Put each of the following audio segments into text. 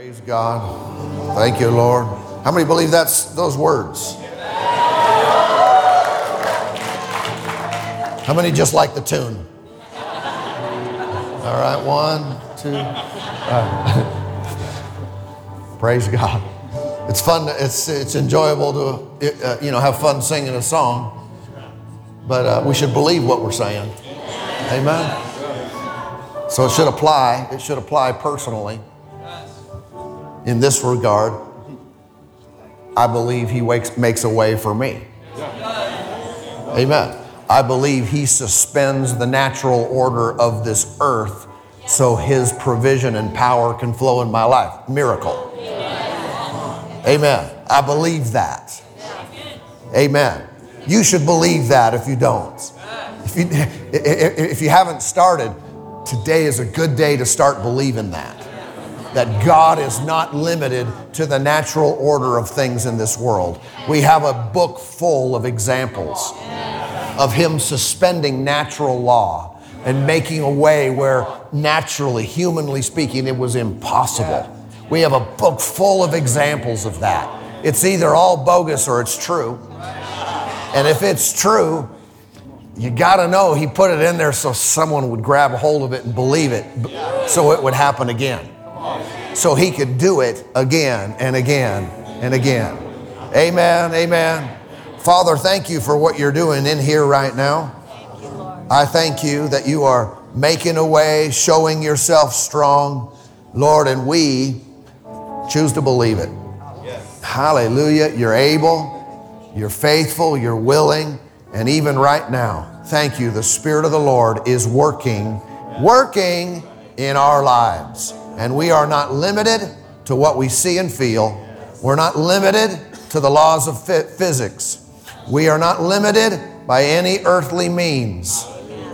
Praise God. Thank you, Lord. How many believe that's those words? How many just like the tune? All right, one, two. Praise God. It's fun. It's it's enjoyable to uh, you know have fun singing a song, but uh, we should believe what we're saying. Amen. So it should apply. It should apply personally. In this regard, I believe He wakes, makes a way for me. Amen. I believe He suspends the natural order of this earth so His provision and power can flow in my life. Miracle. Amen. I believe that. Amen. You should believe that if you don't. If you, if you haven't started, today is a good day to start believing that. That God is not limited to the natural order of things in this world. We have a book full of examples of Him suspending natural law and making a way where naturally, humanly speaking, it was impossible. We have a book full of examples of that. It's either all bogus or it's true. And if it's true, you got to know he put it in there so someone would grab a hold of it and believe it so it would happen again. So he could do it again and again and again. Amen. Amen. Father, thank you for what you're doing in here right now. I thank you that you are making a way, showing yourself strong, Lord, and we choose to believe it. Hallelujah. You're able, you're faithful, you're willing, and even right now, thank you. The Spirit of the Lord is working, working in our lives. And we are not limited to what we see and feel. We're not limited to the laws of physics. We are not limited by any earthly means.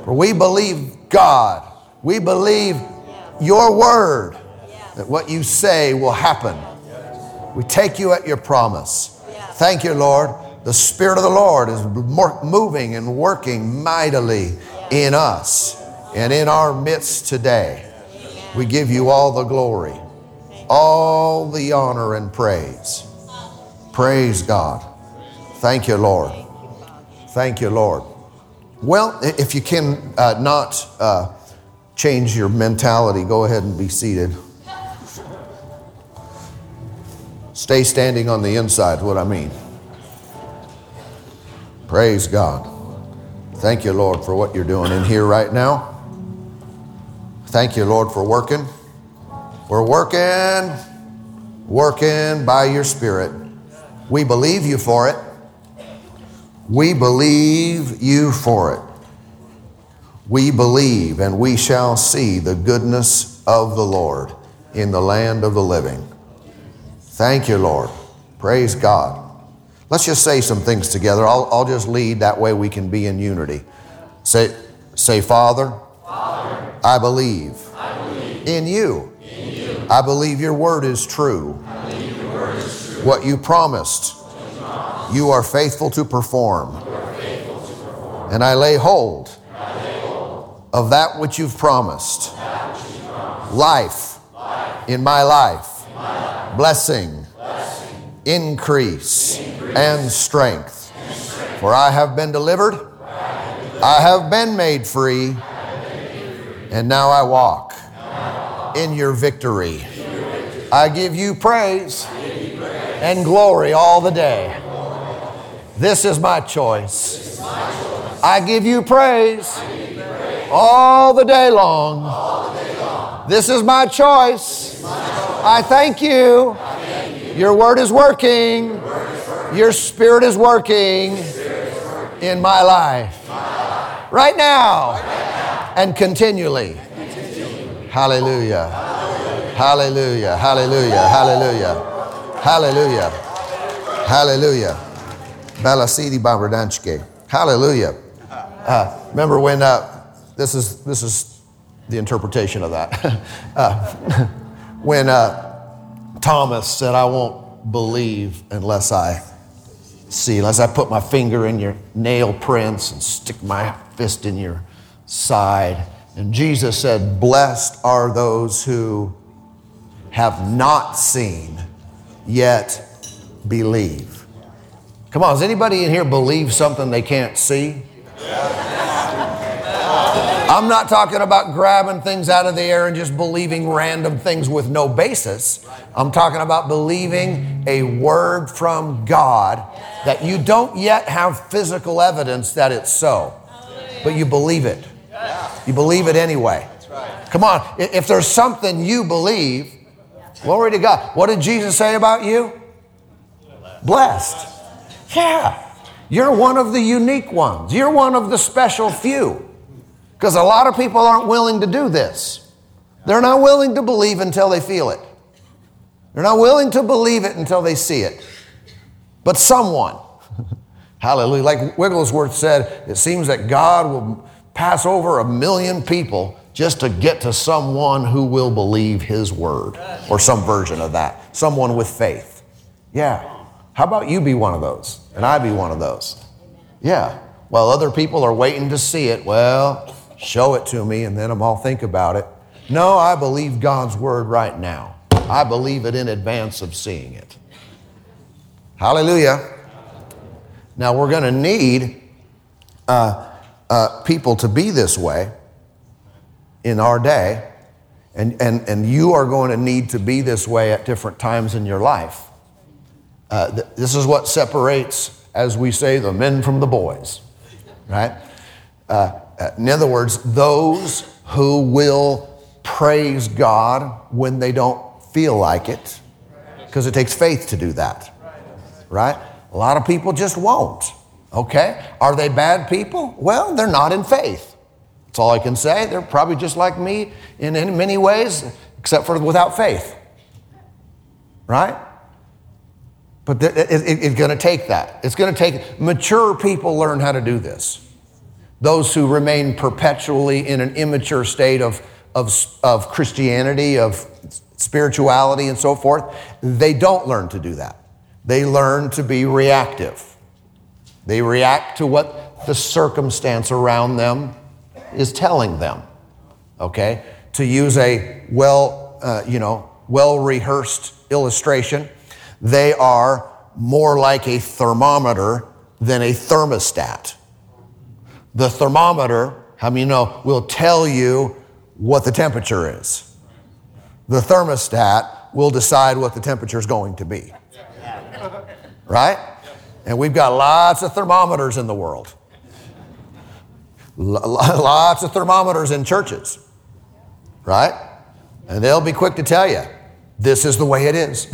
For we believe God. We believe your word that what you say will happen. We take you at your promise. Thank you, Lord. The Spirit of the Lord is moving and working mightily in us and in our midst today. We give you all the glory, all the honor and praise. Praise God. Thank you, Lord. Thank you, Lord. Well, if you can uh, not uh, change your mentality, go ahead and be seated. Stay standing on the inside, what I mean. Praise God. Thank you, Lord, for what you're doing in here right now. Thank you, Lord, for working. We're working, working by your Spirit. We believe you for it. We believe you for it. We believe, and we shall see the goodness of the Lord in the land of the living. Thank you, Lord. Praise God. Let's just say some things together. I'll, I'll just lead, that way we can be in unity. Say, say Father, Father I, believe I believe in you. In you. I believe your word is true. Word is true. What you promised, you, promised. you are faithful to perform. Faithful to perform. And I lay hold, I lay hold of that which you've promised. Which promised. Life, Life in my life, in my life. blessing, Blessing. increase, Increase. and strength. And strength. For I have been delivered, I have been made free, and now I walk in your victory. I give you praise and glory all the day. This is my choice. I give you praise all the day long. This is my choice. I thank you. Your word is working. Your spirit is working in my life right now and continually. Hallelujah. Hallelujah. Hallelujah. Hallelujah. Hallelujah. Hallelujah. Balasidi Babradanchke. Hallelujah. Uh, remember when uh, this is this is the interpretation of that. uh, when uh, Thomas said, "I won't believe unless I see, unless I put my finger in your nail prints and stick my fist in your side." And Jesus said, "Blessed are those who have not seen, yet believe. Come on, does anybody in here believe something they can't see? I'm not talking about grabbing things out of the air and just believing random things with no basis. I'm talking about believing a word from God that you don't yet have physical evidence that it's so, but you believe it. You believe it anyway. Come on, if there's something you believe, glory to God. What did Jesus say about you? Blessed. Yeah. You're one of the unique ones. You're one of the special few. Because a lot of people aren't willing to do this. They're not willing to believe until they feel it. They're not willing to believe it until they see it. But someone, hallelujah, like Wigglesworth said, it seems that God will pass over a million people just to get to someone who will believe his word or some version of that, someone with faith. Yeah. How about you be one of those and I be one of those? Yeah. While other people are waiting to see it, well, show it to me and then I'll think about it. No, I believe God's word right now. I believe it in advance of seeing it. Hallelujah. Now we're going to need uh, uh, people to be this way in our day, and, and, and you are going to need to be this way at different times in your life. Uh, th- this is what separates, as we say, the men from the boys, right? Uh, uh, in other words, those who will praise God when they don't feel like it, because it takes faith to do that, right? A lot of people just won't, okay? Are they bad people? Well, they're not in faith. That's all I can say. They're probably just like me in, in many ways, except for without faith, right? But it, it, it's going to take that. It's going to take mature people learn how to do this. Those who remain perpetually in an immature state of, of, of Christianity, of spirituality, and so forth, they don't learn to do that. They learn to be reactive. They react to what the circumstance around them is telling them. Okay? To use a well, uh, you know, well rehearsed illustration, they are more like a thermometer than a thermostat. The thermometer, how many you know, will tell you what the temperature is. The thermostat will decide what the temperature is going to be. Right? And we've got lots of thermometers in the world. Lots of thermometers in churches. Right? And they'll be quick to tell you this is the way it is.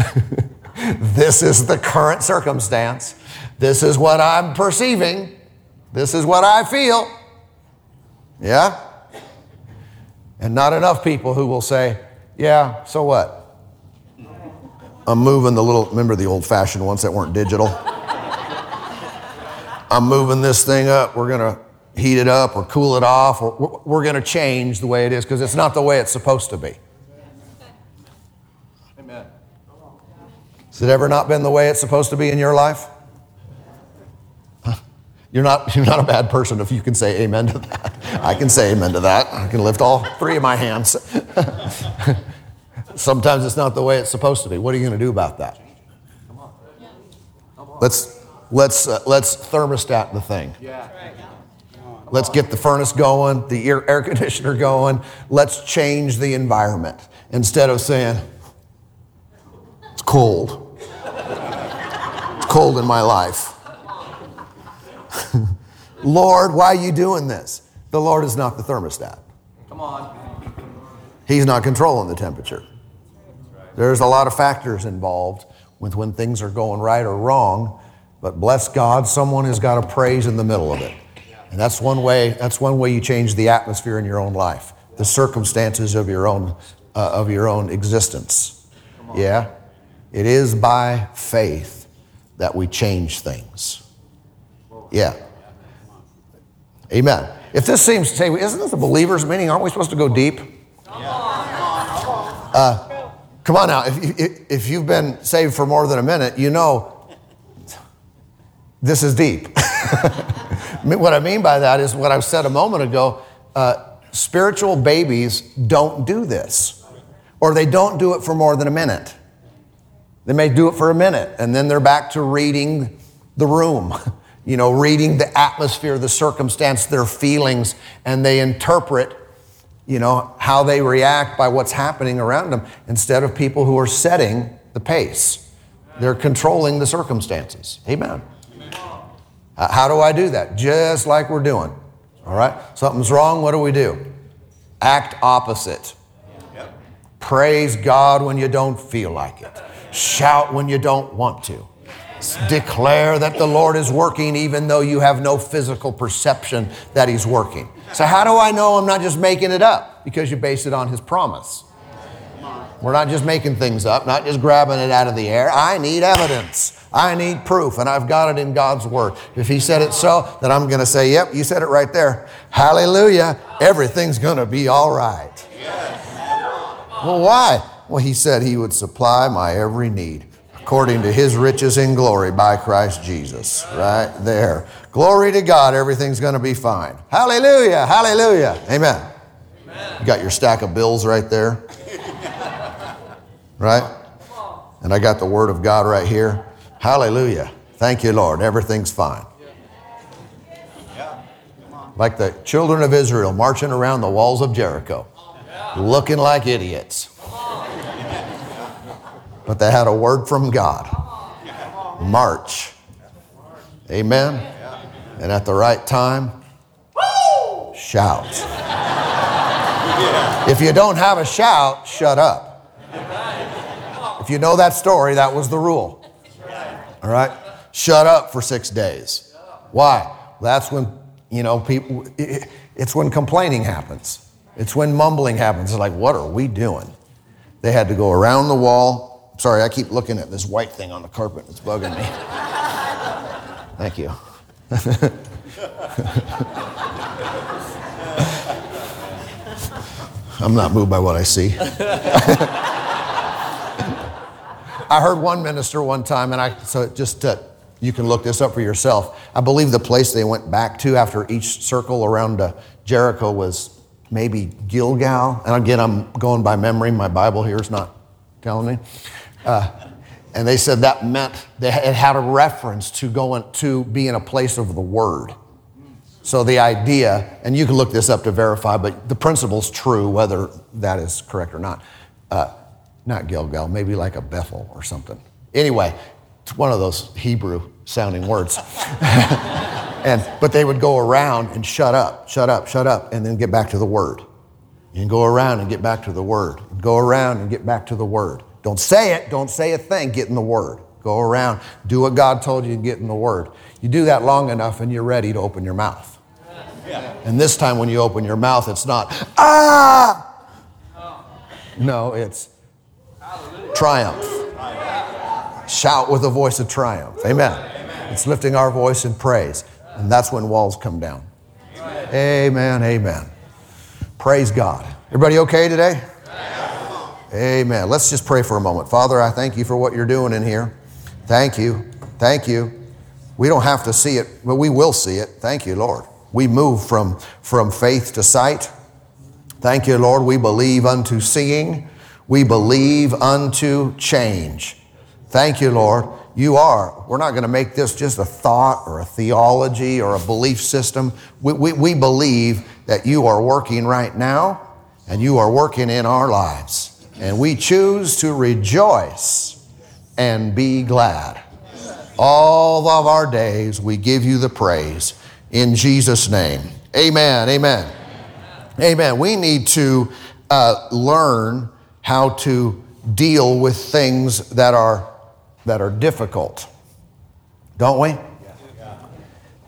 this is the current circumstance. This is what I'm perceiving. This is what I feel. Yeah? And not enough people who will say, Yeah, so what? I'm moving the little, remember the old fashioned ones that weren't digital? I'm moving this thing up. We're going to heat it up or cool it off, or we're going to change the way it is because it's not the way it's supposed to be. Amen. Has it ever not been the way it's supposed to be in your life? You're not, you're not a bad person if you can say amen to that. I can say amen to that. I can lift all three of my hands. Sometimes it's not the way it's supposed to be. What are you going to do about that? Come on. Let's, let's, uh, let's thermostat the thing. Yeah. Let's get the furnace going, the air, air conditioner going. Let's change the environment instead of saying, it's cold. It's cold in my life. Lord, why are you doing this? The Lord is not the thermostat. Come on. He's not controlling the temperature. There's a lot of factors involved with when things are going right or wrong, but bless God, someone has got to praise in the middle of it. And that's one way, that's one way you change the atmosphere in your own life, the circumstances of your own, uh, of your own existence. Yeah? It is by faith that we change things. Yeah. Amen. If this seems to say, isn't this a believer's meaning? Aren't we supposed to go deep? Uh, come on now. If, if, if you've been saved for more than a minute, you know this is deep. what I mean by that is what I said a moment ago uh, spiritual babies don't do this. or they don't do it for more than a minute. They may do it for a minute and then they're back to reading the room, you know, reading the atmosphere, the circumstance, their feelings, and they interpret, you know, how they react by what's happening around them instead of people who are setting the pace. They're controlling the circumstances. Amen. How do I do that? Just like we're doing. All right? Something's wrong, what do we do? Act opposite. Praise God when you don't feel like it. Shout when you don't want to. Declare that the Lord is working even though you have no physical perception that He's working. So, how do I know I'm not just making it up? Because you base it on His promise. We're not just making things up, not just grabbing it out of the air. I need evidence. I need proof, and I've got it in God's Word. If He said it so, then I'm going to say, Yep, you said it right there. Hallelujah. Everything's going to be all right. Well, why? Well, He said He would supply my every need according to His riches in glory by Christ Jesus. Right there. Glory to God, everything's going to be fine. Hallelujah. Hallelujah. Amen. Amen. You got your stack of bills right there right? And I got the Word of God right here. Hallelujah. Thank you, Lord. Everything's fine. Like the children of Israel marching around the walls of Jericho, looking like idiots. But they had a word from God march. Amen. And at the right time, shout. If you don't have a shout, shut up. If you know that story, that was the rule. All right? Shut up for six days. Why? That's when, you know, people, it's when complaining happens. It's when mumbling happens. It's like, what are we doing? They had to go around the wall. Sorry, I keep looking at this white thing on the carpet. It's bugging me. Thank you. I'm not moved by what I see. I heard one minister one time, and I so just uh, you can look this up for yourself. I believe the place they went back to after each circle around uh, Jericho was maybe Gilgal. And again, I'm going by memory. My Bible here is not telling me. Uh, and they said that meant they it had a reference to going to be in a place of the Word. So the idea, and you can look this up to verify, but the principle's true, whether that is correct or not. Uh, not Gilgal, maybe like a Bethel or something. Anyway, it's one of those Hebrew sounding words. and, but they would go around and shut up, shut up, shut up, and then get back to the word. And go around and get back to the word. Go around and get back to the word. Don't say it, don't say a thing, get in the word. Go around, do what God told you to get in the word. You do that long enough and you're ready to open your mouth. Yeah. And this time when you open your mouth, it's not, ah! No, it's, triumph. Shout with a voice of triumph. Amen. It's lifting our voice in praise. And that's when walls come down. Amen. Amen. Praise God. Everybody okay today? Amen. Let's just pray for a moment. Father, I thank you for what you're doing in here. Thank you. Thank you. We don't have to see it, but we will see it. Thank you, Lord. We move from, from faith to sight. Thank you, Lord. We believe unto seeing we believe unto change. Thank you, Lord. You are. We're not going to make this just a thought or a theology or a belief system. We, we, we believe that you are working right now and you are working in our lives. And we choose to rejoice and be glad. All of our days, we give you the praise in Jesus' name. Amen. Amen. Amen. We need to uh, learn how to deal with things that are, that are difficult. Don't we?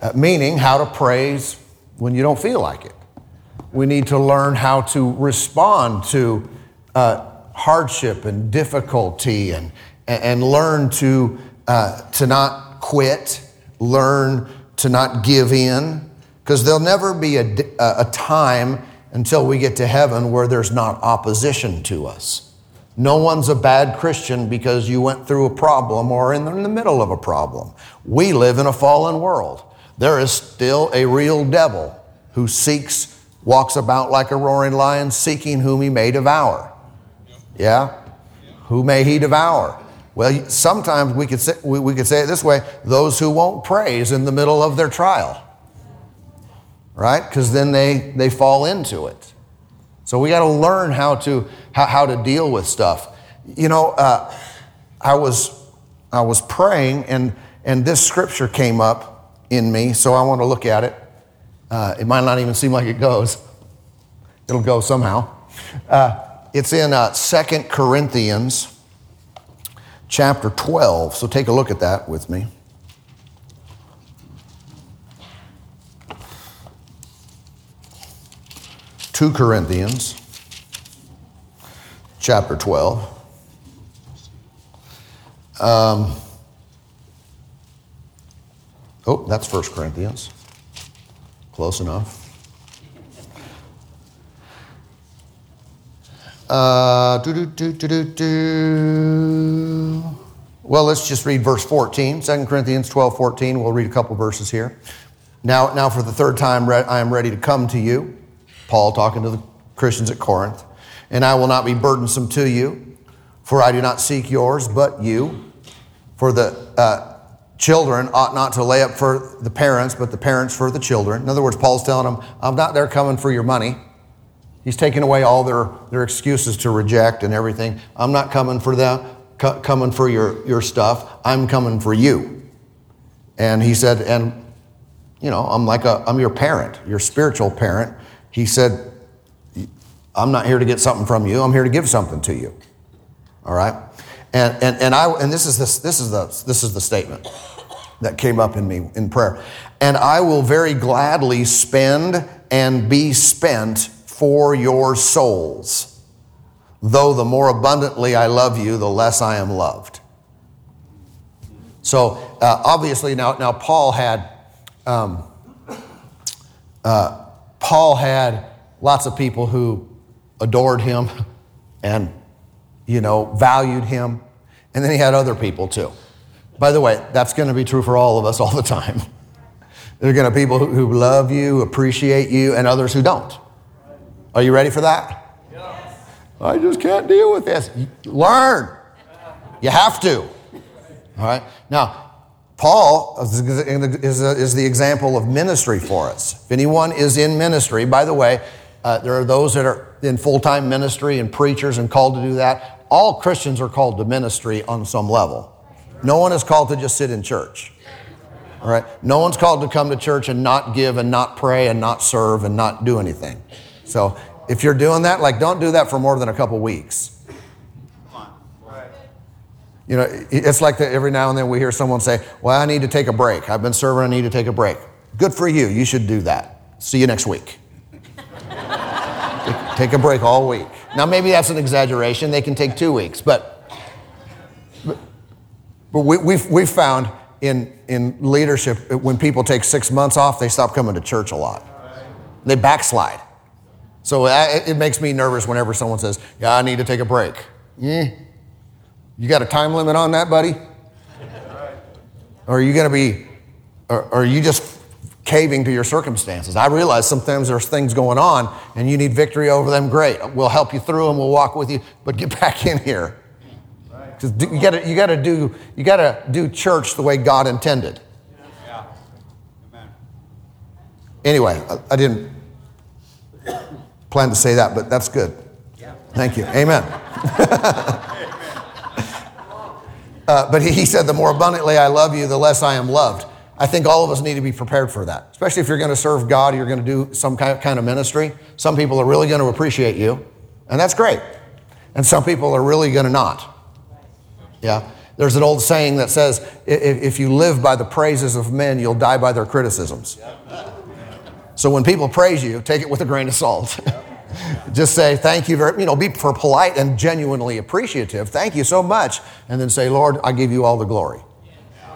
Uh, meaning how to praise when you don't feel like it. We need to learn how to respond to uh, hardship and difficulty and, and learn to, uh, to not quit, learn to not give in, because there'll never be a, a time until we get to heaven where there's not opposition to us. No one's a bad Christian because you went through a problem or in the middle of a problem. We live in a fallen world. There is still a real devil who seeks, walks about like a roaring lion, seeking whom he may devour. Yeah? Who may he devour? Well, sometimes we could, say, we, could say it this way those who won't praise in the middle of their trial. Right? Because then they, they fall into it. So we got to learn how to, how, how to deal with stuff. You know, uh, I, was, I was praying and, and this scripture came up in me, so I want to look at it. Uh, it might not even seem like it goes, it'll go somehow. Uh, it's in uh, 2 Corinthians chapter 12. So take a look at that with me. Two Corinthians chapter 12. Um, oh, that's First Corinthians. Close enough. Uh, well, let's just read verse 14, 2 Corinthians 12, 14. We'll read a couple verses here. Now, now for the third time, I am ready to come to you. Paul talking to the Christians at Corinth. And I will not be burdensome to you, for I do not seek yours, but you. For the uh, children ought not to lay up for the parents, but the parents for the children. In other words, Paul's telling them, I'm not there coming for your money. He's taking away all their, their excuses to reject and everything. I'm not coming for them, coming for your, your stuff. I'm coming for you. And he said, and you know, I'm like a, I'm your parent, your spiritual parent. He said, I'm not here to get something from you. I'm here to give something to you. All right. And, and, and I, and this is this, this is the, this is the statement that came up in me in prayer. And I will very gladly spend and be spent for your souls. Though the more abundantly I love you, the less I am loved. So uh, obviously now, now Paul had um, uh, Paul had lots of people who adored him and you know valued him, and then he had other people too. By the way, that's going to be true for all of us all the time. There are going to be people who love you, appreciate you, and others who don't. Are you ready for that? Yes. I just can't deal with this. Learn. You have to. All right. Now, Paul is, the example of ministry for us. If anyone is in ministry, by the way, uh, there are those that are in full time ministry and preachers and called to do that. All Christians are called to ministry on some level. No one is called to just sit in church. All right? No one's called to come to church and not give and not pray and not serve and not do anything. So if you're doing that, like don't do that for more than a couple weeks. You know, it's like that every now and then we hear someone say, Well, I need to take a break. I've been serving, I need to take a break. Good for you. You should do that. See you next week. take a break all week. Now, maybe that's an exaggeration. They can take two weeks, but, but, but we, we've, we've found in, in leadership, when people take six months off, they stop coming to church a lot. They backslide. So uh, it makes me nervous whenever someone says, Yeah, I need to take a break. Yeah. You got a time limit on that, buddy? Or are you going to be, or, or are you just caving to your circumstances? I realize sometimes there's things going on and you need victory over them. Great. We'll help you through them, we'll walk with you, but get back in here. Because you got you to do you got to do church the way God intended. Yeah. Amen. Anyway, I, didn't plan to say that, but that's good. Thank you. Amen. uh, but he, said, The more abundantly I love you, the less I am loved. I think all of us need to be prepared for that, especially if you're going to serve God, you're going to do some kind of ministry. Some people are really going to appreciate you, and that's great. And some people are really going to not. Yeah. There's an old saying that says, if you live by the praises of men, you'll die by their criticisms. So when people praise you, take it with a grain of salt. Just say, thank you very, you know, be for polite and genuinely appreciative. Thank you so much. And then say, Lord, I give you all the glory.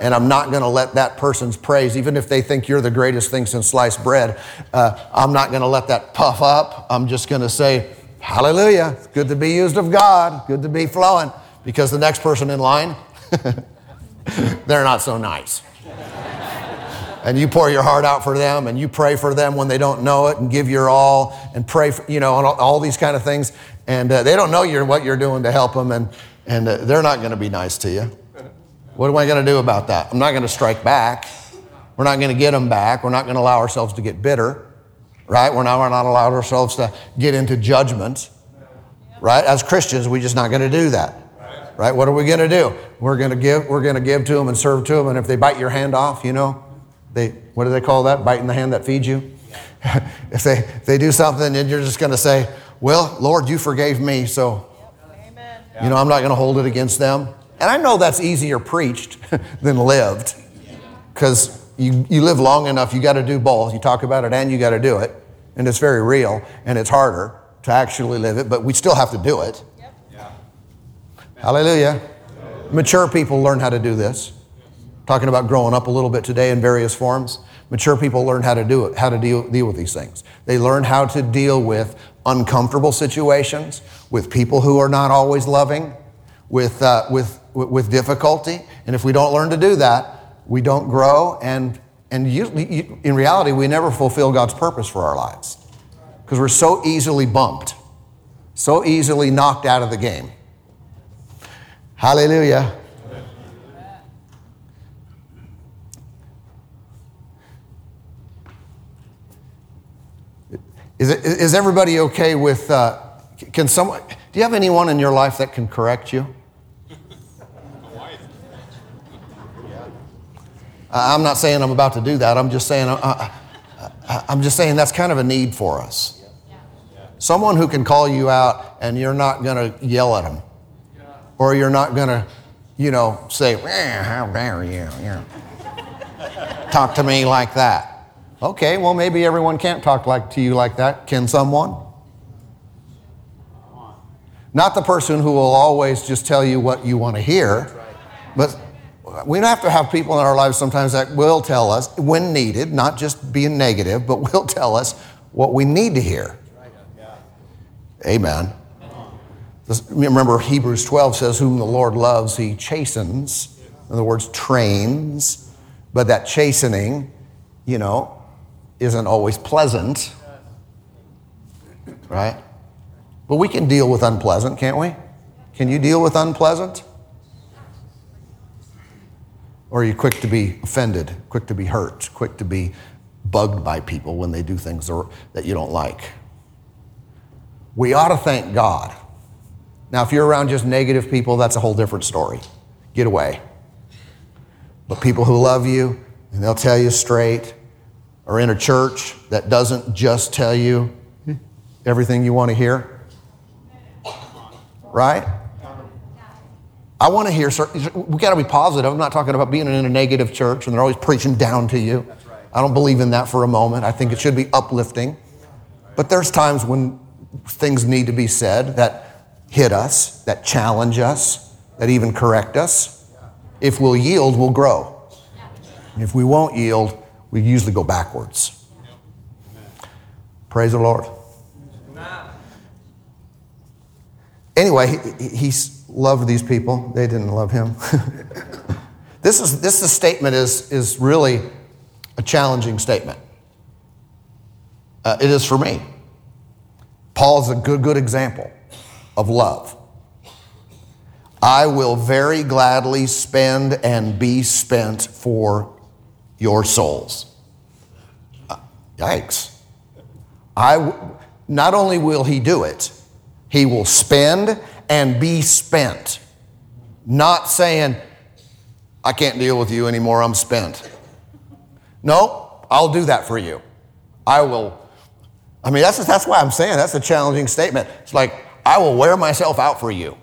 And I'm not going to let that person's praise, even if they think you're the greatest thing since sliced bread, uh, I'm not going to let that puff up. I'm just going to say, Hallelujah. Good to be used of God. Good to be flowing. Because the next person in line, they're not so nice and you pour your heart out for them and you pray for them when they don't know it and give your all and pray for, you know, all, all these kind of things. and uh, they don't know you're, what you're doing to help them, and, and uh, they're not going to be nice to you. What am I going to do about that? I'm not going to strike back. We're not going to get them back. We're not going to allow ourselves to get bitter, right? We're not, we're not allowed ourselves to get into judgment, right? As Christians, we're just not going to do that, right? What are we going to do? We're going to give. We're going to give to them and serve to them, and if they bite your hand off, you know, they what do they call that? Biting the hand that feeds you. if they if they do something, and you're just going to say, "Well, Lord, you forgave me, so you know I'm not going to hold it against them." And I know that's easier preached than lived, because you, you live long enough, you got to do both. You talk about it and you got to do it. And it's very real, and it's harder to actually live it, but we still have to do it. Yep. Yeah. Hallelujah. Mature people learn how to do this. Talking about growing up a little bit today in various forms. Mature people learn how to do it, how to deal, deal with these things. They learn how to deal with uncomfortable situations, with people who are not always loving, with, uh, with, with difficulty. And if we don't learn to do that, we don't grow, and, and you, you, in reality, we never fulfill God's purpose for our lives because we're so easily bumped, so easily knocked out of the game. Hallelujah. Is, it, is everybody okay with, uh, can someone, do you have anyone in your life that can correct you? I'm not saying I'm about to do that. I'm just saying, uh, uh, I'm just saying that's kind of a need for us. Someone who can call you out and you're not going to yell at them. Or you're not going to, you know, say, eh, how dare you, know. talk to me like that. Okay, well, maybe everyone can't talk like to you like that. Can someone? Not the person who will always just tell you what you want to hear, but we have to have people in our lives sometimes that will tell us, when needed, not just being negative, but will tell us what we need to hear. Amen. Remember, Hebrews 12 says, Whom the Lord loves, he chastens. In other words, trains. But that chastening, you know, isn't always pleasant. Right? But we can deal with unpleasant, can't we? Can you deal with unpleasant? Or are you quick to be offended, quick to be hurt, quick to be bugged by people when they do things that you don't like? We ought to thank God. Now, if you're around just negative people, that's a whole different story. Get away. But people who love you and they'll tell you straight, or in a church that doesn't just tell you everything you want to hear, right? I want to hear, we got to be positive. I'm not talking about being in a negative church and they're always preaching down to you. Right. I don't believe in that for a moment. I think it should be uplifting. But there's times when things need to be said that hit us, that challenge us, that even correct us. If we'll yield, we'll grow. If we won't yield, we usually go backwards. Praise the Lord. Anyway, he loved these people, they didn't love him. this, is, this is statement is, is really a challenging statement. Uh, it is for me. Paul's a good, good example of love. I will very gladly spend and be spent for your souls. Uh, yikes. I, not only will he do it, he will spend and be spent. Not saying, I can't deal with you anymore, I'm spent. No, I'll do that for you. I will. I mean, that's, that's why I'm saying that's a challenging statement. It's like, I will wear myself out for you.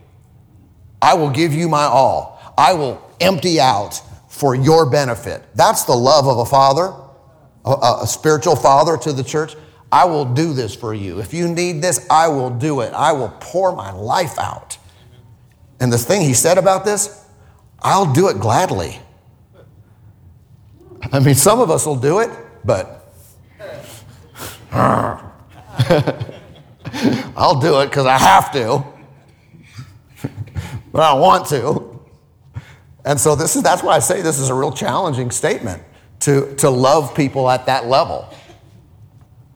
I will give you my all. I will empty out for your benefit. That's the love of a father, a, a spiritual father to the church. I will do this for you. If you need this, I will do it. I will pour my life out. And the thing he said about this, I'll do it gladly. I mean, some of us will do it, but I'll do it because I have to, but I want to. And so this is that's why I say this is a real challenging statement to, to love people at that level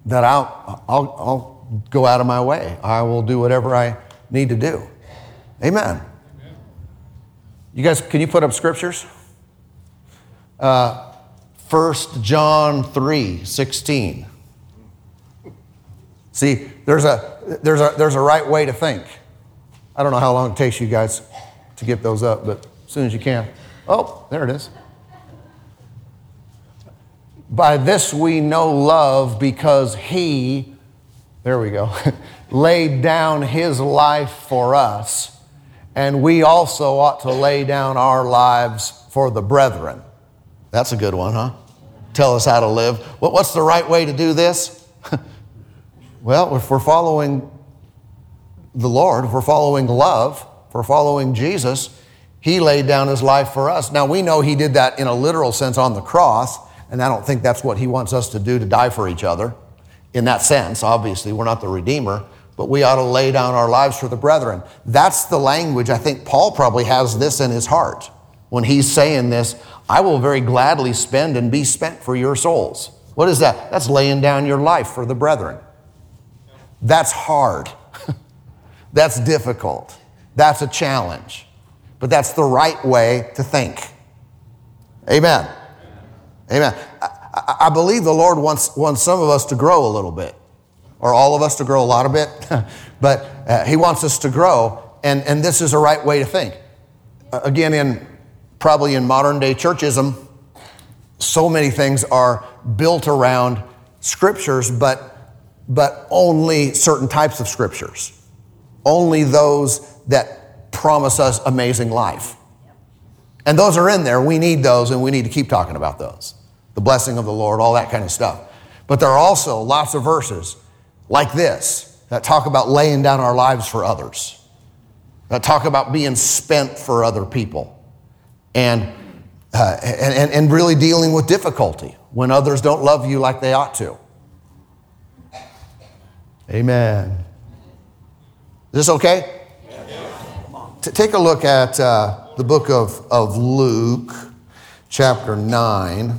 that I'll, I'll, I'll go out of my way. I will do whatever I need to do. Amen. You guys, can you put up scriptures? Uh, 1 John 3 16. See, there's a, there's, a, there's a right way to think. I don't know how long it takes you guys to get those up, but as soon as you can. Oh, there it is. By this we know love because he, there we go, laid down his life for us, and we also ought to lay down our lives for the brethren. That's a good one, huh? Tell us how to live. What's the right way to do this? well, if we're following the Lord, if we're following love, if we're following Jesus, He laid down His life for us. Now, we know He did that in a literal sense on the cross, and I don't think that's what He wants us to do to die for each other. In that sense, obviously, we're not the Redeemer, but we ought to lay down our lives for the brethren. That's the language. I think Paul probably has this in his heart when he's saying this I will very gladly spend and be spent for your souls. What is that? That's laying down your life for the brethren. That's hard. that's difficult. That's a challenge. But that's the right way to think. Amen. Amen. I, I believe the Lord wants, wants some of us to grow a little bit, or all of us to grow a lot of bit, but uh, He wants us to grow, and, and this is a right way to think. Uh, again, in probably in modern day churchism, so many things are built around scriptures, but, but only certain types of scriptures. Only those that promise us amazing life. And those are in there. We need those, and we need to keep talking about those. The blessing of the Lord, all that kind of stuff. But there are also lots of verses like this that talk about laying down our lives for others, that talk about being spent for other people and, uh, and, and really dealing with difficulty when others don't love you like they ought to. Amen. Is this okay? T- take a look at uh, the book of, of Luke, chapter 9.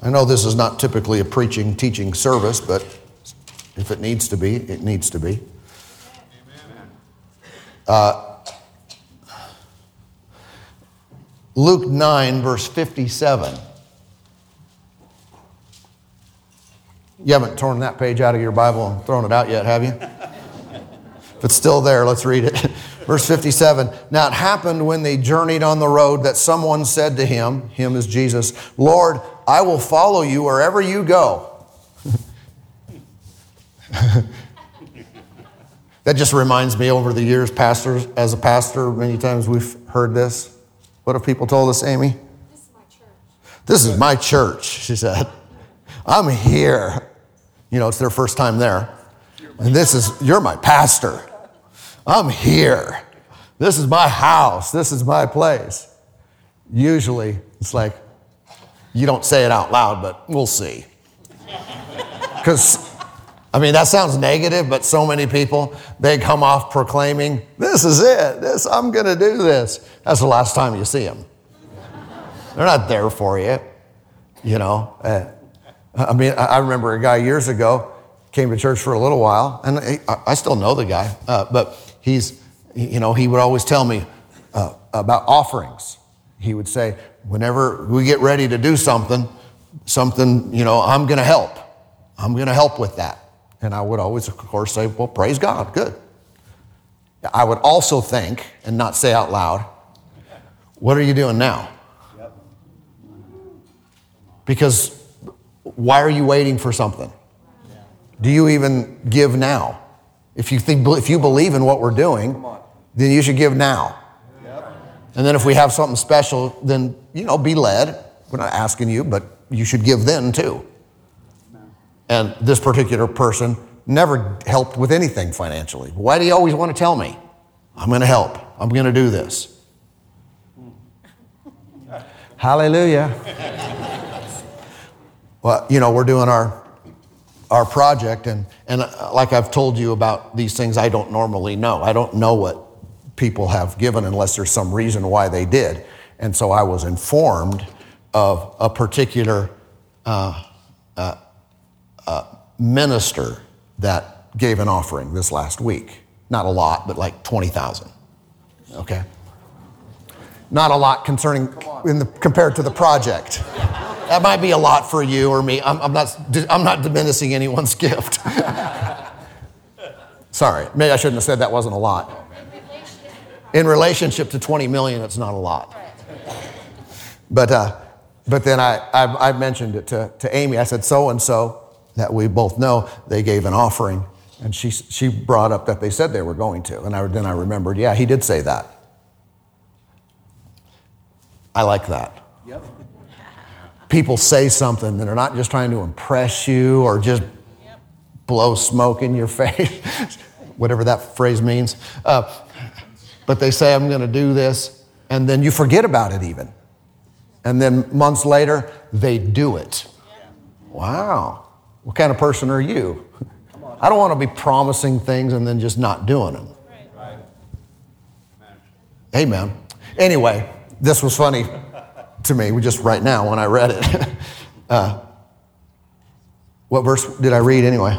I know this is not typically a preaching, teaching service, but if it needs to be, it needs to be. Uh, Luke 9, verse 57. You haven't torn that page out of your Bible and thrown it out yet, have you? if it's still there, let's read it. Verse 57 Now it happened when they journeyed on the road that someone said to him, Him is Jesus, Lord, I will follow you wherever you go. that just reminds me over the years, pastors, as a pastor, many times we've heard this. What have people told us, Amy? This is my church. This is my church, she said. I'm here. You know, it's their first time there. And this is, you're my pastor. I'm here. This is my house. This is my place. Usually, it's like, you don't say it out loud, but we'll see. Because, I mean, that sounds negative, but so many people, they come off proclaiming, This is it. This, I'm going to do this. That's the last time you see them. They're not there for you, you know. Uh, I mean, I remember a guy years ago came to church for a little while, and I still know the guy, uh, but he's, you know, he would always tell me uh, about offerings. He would say, whenever we get ready to do something, something, you know, I'm going to help. I'm going to help with that. And I would always, of course, say, well, praise God, good. I would also think, and not say out loud, what are you doing now? Because why are you waiting for something? Do you even give now? If you, think, if you believe in what we're doing, then you should give now. And then if we have something special, then, you know, be led. We're not asking you, but you should give then too. And this particular person never helped with anything financially. Why do you always want to tell me? I'm going to help. I'm going to do this. Hallelujah. well, you know, we're doing our our project, and, and uh, like I've told you about these things, I don't normally know. I don't know what people have given unless there's some reason why they did. And so I was informed of a particular uh, uh, uh, minister that gave an offering this last week. Not a lot, but like 20,000. Okay? Not a lot concerning in the, compared to the project. That might be a lot for you or me. I'm, I'm not, I'm not diminishing anyone's gift. Sorry, maybe I shouldn't have said that wasn't a lot. In relationship to 20 million, it's not a lot. But, uh, but then I, I, I mentioned it to, to Amy. I said, so and so, that we both know, they gave an offering. And she, she brought up that they said they were going to. And I, then I remembered, yeah, he did say that. I like that. Yep. People say something and they're not just trying to impress you or just yep. blow smoke in your face, whatever that phrase means. Uh, but they say, I'm going to do this, and then you forget about it even. And then months later, they do it. Wow. What kind of person are you? I don't want to be promising things and then just not doing them. Amen. Anyway, this was funny to me just right now when I read it. Uh, what verse did I read anyway?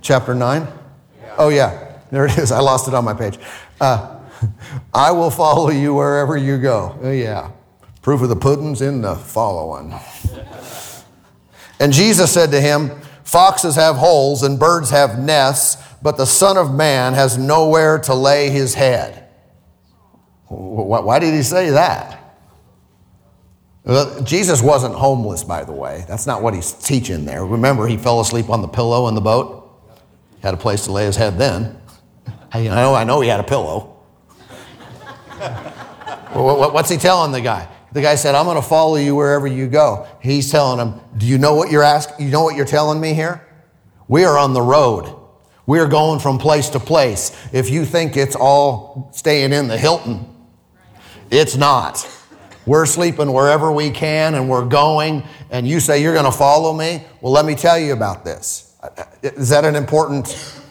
Chapter 9? Oh, yeah. There it is. I lost it on my page. Uh, I will follow you wherever you go. Oh, yeah. Proof of the pudding's in the following. And Jesus said to him, Foxes have holes and birds have nests, but the Son of Man has nowhere to lay his head. Why did he say that? Jesus wasn't homeless, by the way. That's not what he's teaching there. Remember, he fell asleep on the pillow in the boat. Had a place to lay his head then. I know, I know he had a pillow. What's he telling the guy? The guy said, I'm going to follow you wherever you go. He's telling him, Do you know what you're asking? You know what you're telling me here? We are on the road. We are going from place to place. If you think it's all staying in the Hilton, it's not. We're sleeping wherever we can and we're going, and you say you're going to follow me? Well, let me tell you about this. Is that an important,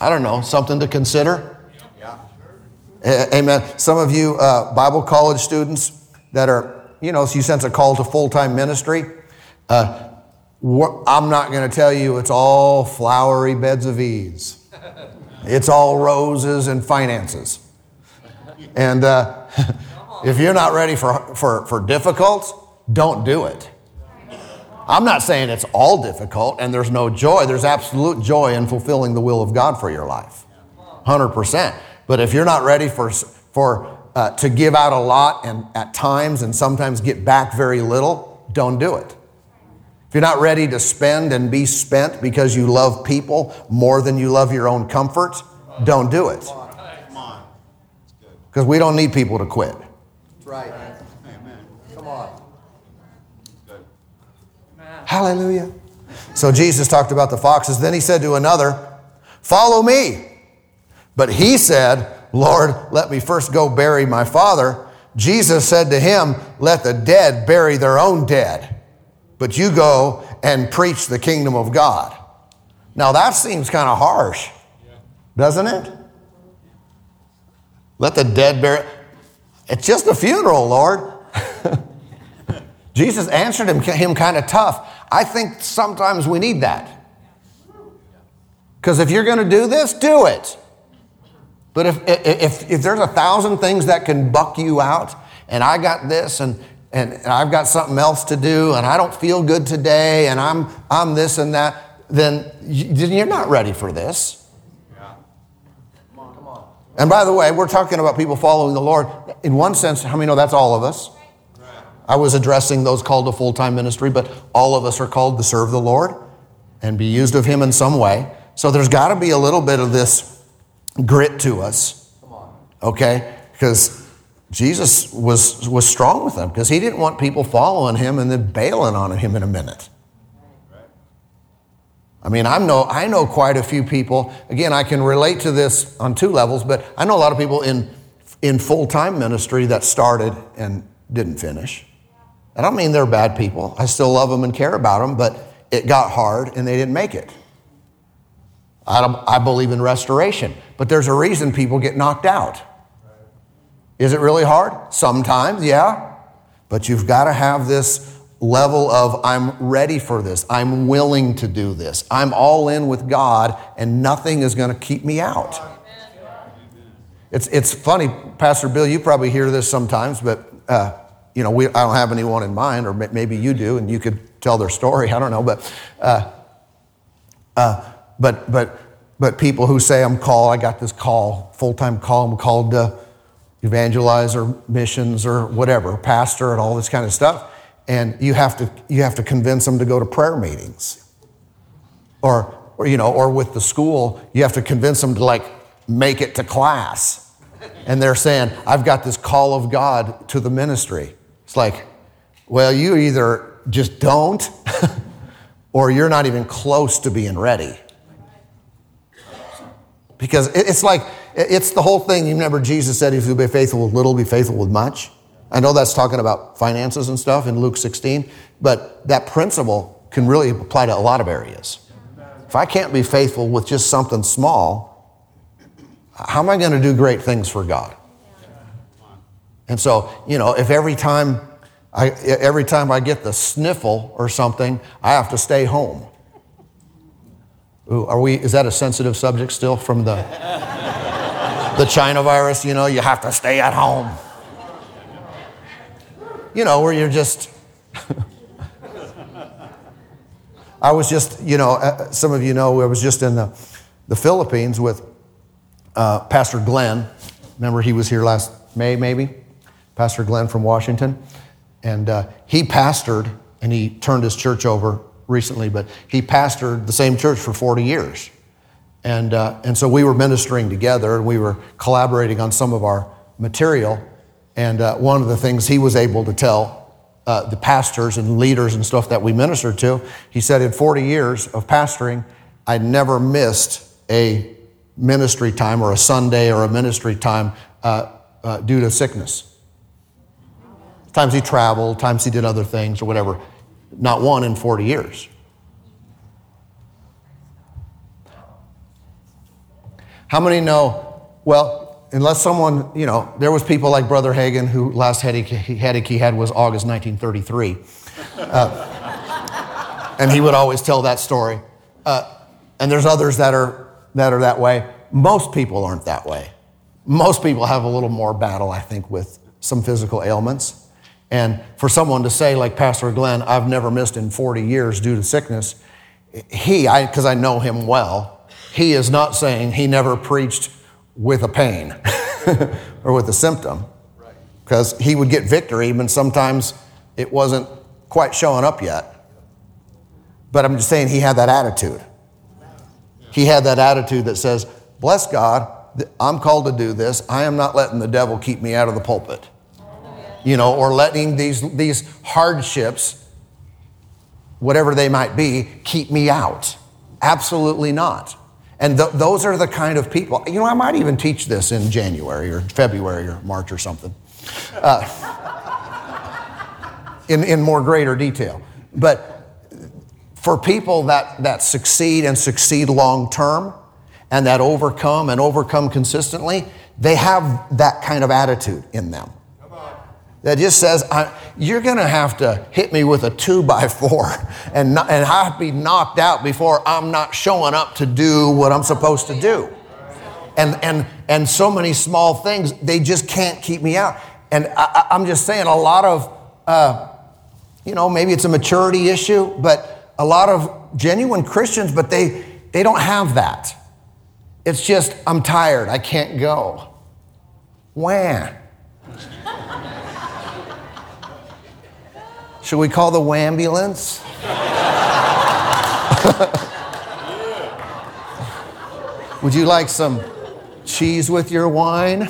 I don't know, something to consider? Yeah. Amen. Some of you uh, Bible college students, that are, you know, you sense a call to full time ministry. Uh, I'm not going to tell you it's all flowery beds of ease. It's all roses and finances. And uh, if you're not ready for, for, for difficult, don't do it. I'm not saying it's all difficult and there's no joy. There's absolute joy in fulfilling the will of God for your life. 100%. But if you're not ready for, for uh, to give out a lot and at times and sometimes get back very little, don't do it. If you're not ready to spend and be spent because you love people more than you love your own comfort, don't do it. Because we don't need people to quit. That's right. Amen. Come on. Hallelujah. So Jesus talked about the foxes. Then he said to another, Follow me. But he said, Lord, let me first go bury my father. Jesus said to him, Let the dead bury their own dead, but you go and preach the kingdom of God. Now that seems kind of harsh, doesn't it? Let the dead bury. It's just a funeral, Lord. Jesus answered him, him kind of tough. I think sometimes we need that. Because if you're going to do this, do it. But if, if, if there's a thousand things that can buck you out, and I got this, and, and, and I've got something else to do, and I don't feel good today, and I'm, I'm this and that, then you're not ready for this. Yeah. Come on, come on. And by the way, we're talking about people following the Lord. In one sense, how many know that's all of us? I was addressing those called to full time ministry, but all of us are called to serve the Lord and be used of Him in some way. So there's got to be a little bit of this grit to us. Okay? Because Jesus was, was strong with them because he didn't want people following him and then bailing on him in a minute. I mean, I know, I know quite a few people. Again, I can relate to this on two levels, but I know a lot of people in, in full time ministry that started and didn't finish. I don't mean they're bad people. I still love them and care about them, but it got hard and they didn't make it. I, I believe in restoration, but there's a reason people get knocked out. Is it really hard? Sometimes, yeah. But you've got to have this level of I'm ready for this. I'm willing to do this. I'm all in with God, and nothing is going to keep me out. It's, it's funny, Pastor Bill, you probably hear this sometimes, but uh, you know, we, I don't have anyone in mind, or maybe you do, and you could tell their story. I don't know, but uh, uh, but but but people who say I'm called, I got this call, full time call. I'm called to evangelize or missions or whatever, pastor and all this kind of stuff. And you have to you have to convince them to go to prayer meetings, or or you know, or with the school, you have to convince them to like make it to class. And they're saying, I've got this call of God to the ministry. It's like, well, you either just don't, or you're not even close to being ready. Because it's like, it's the whole thing. You remember Jesus said, if you be faithful with little, be faithful with much. I know that's talking about finances and stuff in Luke 16, but that principle can really apply to a lot of areas. If I can't be faithful with just something small, how am I going to do great things for God? And so, you know, if every time I, every time I get the sniffle or something, I have to stay home. Ooh, are we, is that a sensitive subject still from the, the China virus? You know, you have to stay at home. You know, where you're just. I was just, you know, uh, some of you know, I was just in the, the Philippines with uh, Pastor Glenn. Remember, he was here last May, maybe? Pastor Glenn from Washington. And uh, he pastored, and he turned his church over recently, but he pastored the same church for 40 years. And, uh, and so we were ministering together, and we were collaborating on some of our material. And uh, one of the things he was able to tell uh, the pastors and leaders and stuff that we ministered to, he said, in 40 years of pastoring, I never missed a ministry time or a Sunday or a ministry time uh, uh, due to sickness. Times he traveled, times he did other things or whatever. Not one in 40 years. How many know? Well, unless someone, you know, there was people like Brother Hagin who last headache, headache he had was August 1933. Uh, and he would always tell that story. Uh, and there's others that are, that are that way. Most people aren't that way. Most people have a little more battle, I think, with some physical ailments. And for someone to say, like Pastor Glenn, I've never missed in 40 years due to sickness, he, because I, I know him well, he is not saying he never preached with a pain or with a symptom. Because he would get victory, even sometimes it wasn't quite showing up yet. But I'm just saying he had that attitude. He had that attitude that says, Bless God, I'm called to do this. I am not letting the devil keep me out of the pulpit you know, or letting these, these hardships, whatever they might be, keep me out. Absolutely not. And th- those are the kind of people, you know, I might even teach this in January or February or March or something, uh, in, in more greater detail. But for people that, that succeed and succeed long term and that overcome and overcome consistently, they have that kind of attitude in them that just says, You're going to have to hit me with a two by four and, not, and I have to be knocked out before I'm not showing up to do what I'm supposed to do. And, and, and so many small things, they just can't keep me out. And I, am just saying, a lot of, uh, you know, maybe it's a maturity issue, but a lot of genuine Christians, but they, they don't have that. It's just, I'm tired, I can't go. Wah. Should we call the ambulance? Would you like some cheese with your wine?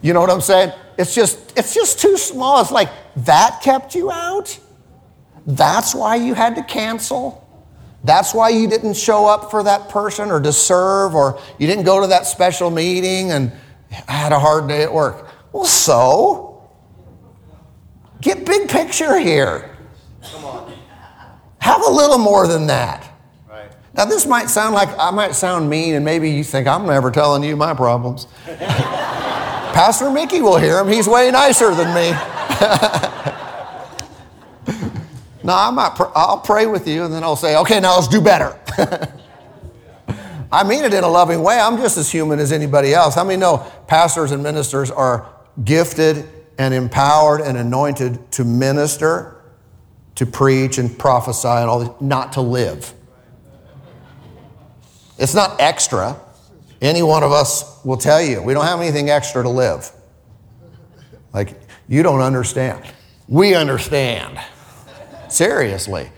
you know what I'm saying? It's just it's just too small. It's like that kept you out? That's why you had to cancel? That's why you didn't show up for that person or to serve or you didn't go to that special meeting and I had a hard day at work. Well, so Get big picture here. Come on. Have a little more than that. Right. Now, this might sound like I might sound mean, and maybe you think I'm never telling you my problems. Pastor Mickey will hear him. He's way nicer than me. no, I might. Pr- I'll pray with you, and then I'll say, "Okay, now let's do better." I mean it in a loving way. I'm just as human as anybody else. How many know pastors and ministers are gifted and empowered and anointed to minister, to preach and prophesy and all this, not to live? It's not extra. Any one of us will tell you, we don't have anything extra to live. Like, you don't understand. We understand. Seriously.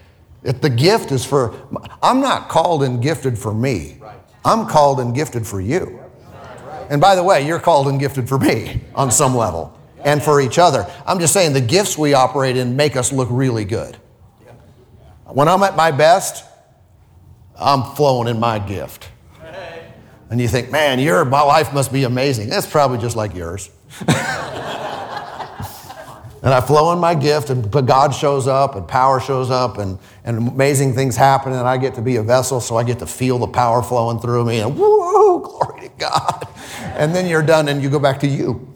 If the gift is for, I'm not called and gifted for me. I'm called and gifted for you. And by the way, you're called and gifted for me on some level and for each other. I'm just saying the gifts we operate in make us look really good. When I'm at my best, I'm flowing in my gift. And you think, man, your my life must be amazing. It's probably just like yours. and I flow in my gift, and but God shows up, and power shows up, and, and amazing things happen, and I get to be a vessel, so I get to feel the power flowing through me, and woo, glory to God. And then you're done, and you go back to you.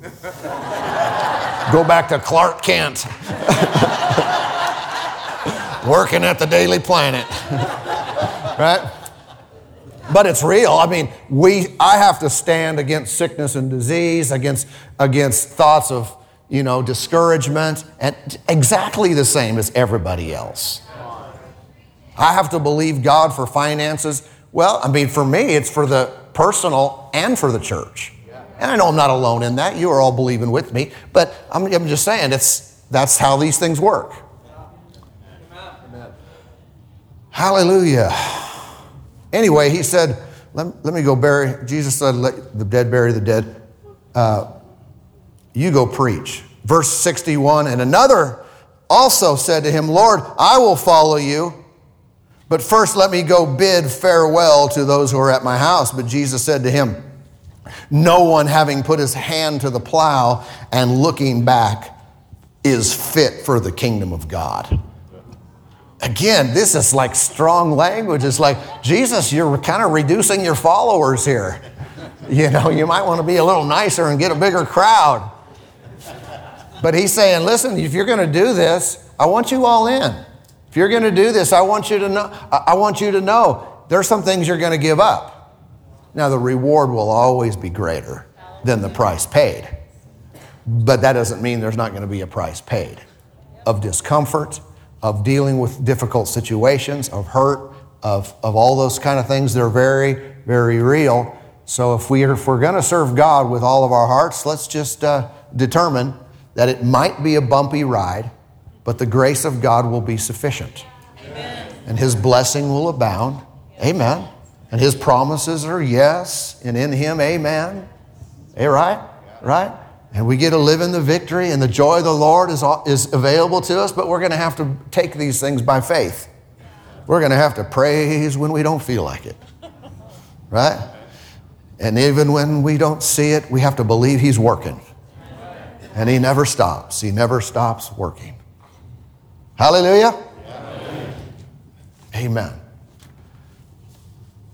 Go back to Clark Kent, working at the Daily Planet, right? But it's real. I mean, we I have to stand against sickness and disease, against against thoughts of, you know, discouragement, and exactly the same as everybody else. I have to believe God for finances. Well, I mean, for me, it's for the personal and for the church. And I know I'm not alone in that. You are all believing with me. But I'm, I'm just saying, it's, that's how these things work. Hallelujah. Anyway, he said, let, let me go bury. Jesus said, let the dead bury the dead. Uh, you go preach. Verse 61 And another also said to him, Lord, I will follow you. But first, let me go bid farewell to those who are at my house. But Jesus said to him, No one having put his hand to the plow and looking back is fit for the kingdom of God. Again, this is like strong language. It's like, Jesus, you're kind of reducing your followers here. You know, you might want to be a little nicer and get a bigger crowd. But he's saying, listen, if you're going to do this, I want you all in. If you're going to do this, I want you to know, I want you to know there's some things you're going to give up. Now, the reward will always be greater than the price paid. But that doesn't mean there's not going to be a price paid of discomfort, of dealing with difficult situations, of hurt, of, of all those kind of things. They're very, very real. So if, we are, if we're going to serve God with all of our hearts, let's just uh, determine that it might be a bumpy ride, but the grace of God will be sufficient. Amen. And His blessing will abound. Amen. And His promises are yes, and in Him, amen. Hey, right? Right? And we get to live in the victory, and the joy of the Lord is, is available to us, but we're going to have to take these things by faith. We're going to have to praise when we don't feel like it. Right? And even when we don't see it, we have to believe He's working. And He never stops. He never stops working. Hallelujah. Amen.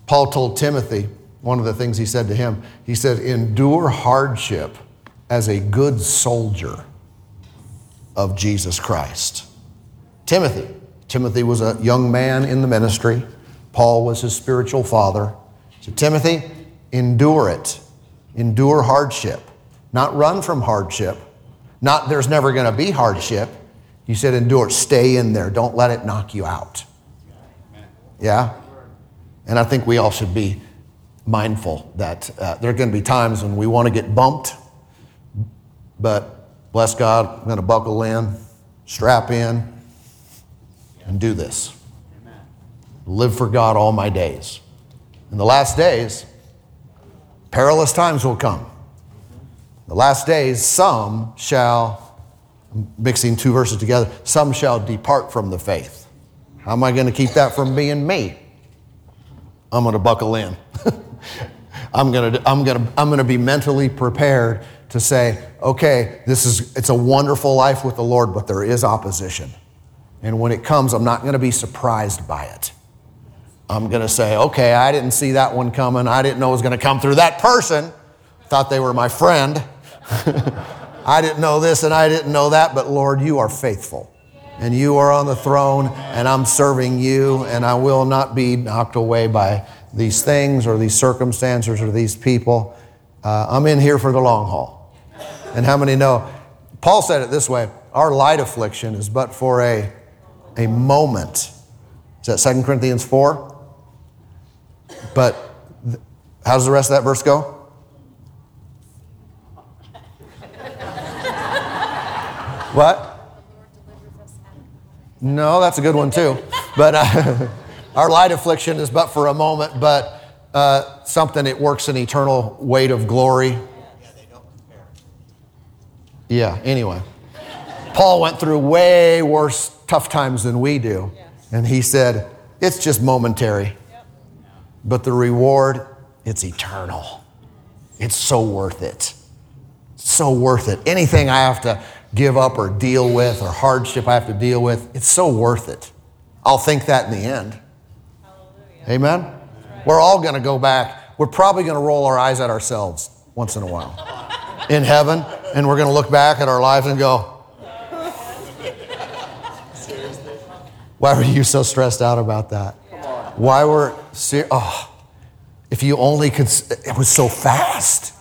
Paul told Timothy, one of the things he said to him, he said, endure hardship as a good soldier of Jesus Christ. Timothy. Timothy was a young man in the ministry. Paul was his spiritual father. So, Timothy, endure it. Endure hardship. Not run from hardship. Not there's never going to be hardship. He said, endure. Stay in there. Don't let it knock you out. Yeah? And I think we all should be mindful that uh, there are going to be times when we want to get bumped but bless God, I'm going to buckle in, strap in, and do this. Amen. Live for God all my days. In the last days, perilous times will come. The last days, some shall, I'm mixing two verses together, some shall depart from the faith. How am I going to keep that from being me? I'm going to buckle in. I'm going to, I'm going to, I'm going to be mentally prepared to say, okay, this is it's a wonderful life with the Lord, but there is opposition. And when it comes, I'm not going to be surprised by it. I'm going to say, okay, I didn't see that one coming. I didn't know it was going to come through that person. Thought they were my friend. I didn't know this and I didn't know that, but Lord, you are faithful. And you are on the throne, and I'm serving you, and I will not be knocked away by these things or these circumstances or these people. Uh, I'm in here for the long haul. And how many know? Paul said it this way our light affliction is but for a, a moment. Is that 2 Corinthians 4? But th- how does the rest of that verse go? what? No, that's a good one too. But uh, our light affliction is but for a moment, but uh, something it works an eternal weight of glory. Yeah, anyway. Paul went through way worse tough times than we do. And he said, it's just momentary. But the reward, it's eternal. It's so worth it. So worth it. Anything I have to give up or deal with or hardship I have to deal with, it's so worth it. I'll think that in the end. Hallelujah. Amen? We're all going to go back. We're probably going to roll our eyes at ourselves once in a while in heaven, and we're going to look back at our lives and go, Why were you so stressed out about that? Why were, ser- oh, if you only could, it was so fast.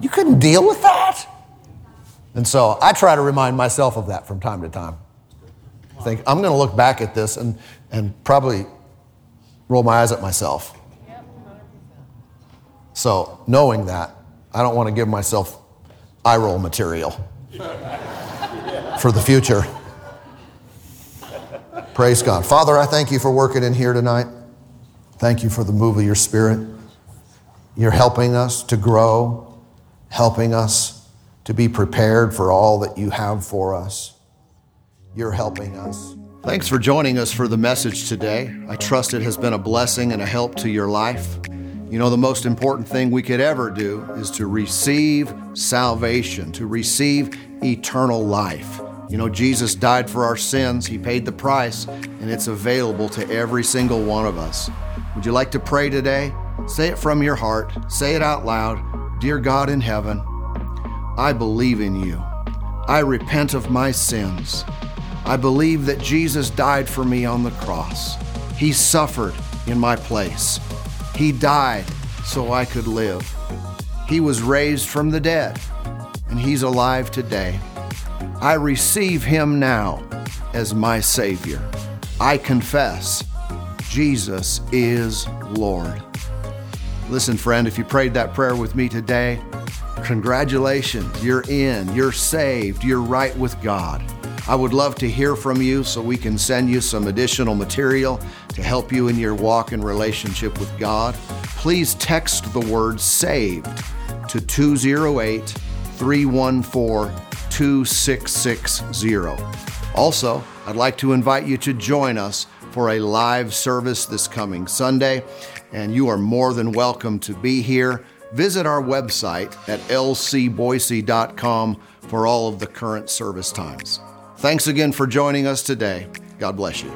You couldn't deal with that. And so I try to remind myself of that from time to time. I Think, I'm going to look back at this and, and probably roll my eyes at myself. So, knowing that, I don't want to give myself eye roll material for the future. Praise God. Father, I thank you for working in here tonight. Thank you for the move of your spirit. You're helping us to grow, helping us to be prepared for all that you have for us. You're helping us. Thanks for joining us for the message today. I trust it has been a blessing and a help to your life. You know, the most important thing we could ever do is to receive salvation, to receive eternal life. You know, Jesus died for our sins, He paid the price, and it's available to every single one of us. Would you like to pray today? Say it from your heart, say it out loud. Dear God in heaven, I believe in you. I repent of my sins. I believe that Jesus died for me on the cross. He suffered in my place. He died so I could live. He was raised from the dead, and He's alive today. I receive Him now as my Savior. I confess Jesus is Lord. Listen, friend, if you prayed that prayer with me today, congratulations. You're in, you're saved, you're right with God. I would love to hear from you so we can send you some additional material to help you in your walk and relationship with God. Please text the word saved to 208 314 2660. Also, I'd like to invite you to join us for a live service this coming Sunday, and you are more than welcome to be here. Visit our website at lcboise.com for all of the current service times. Thanks again for joining us today. God bless you.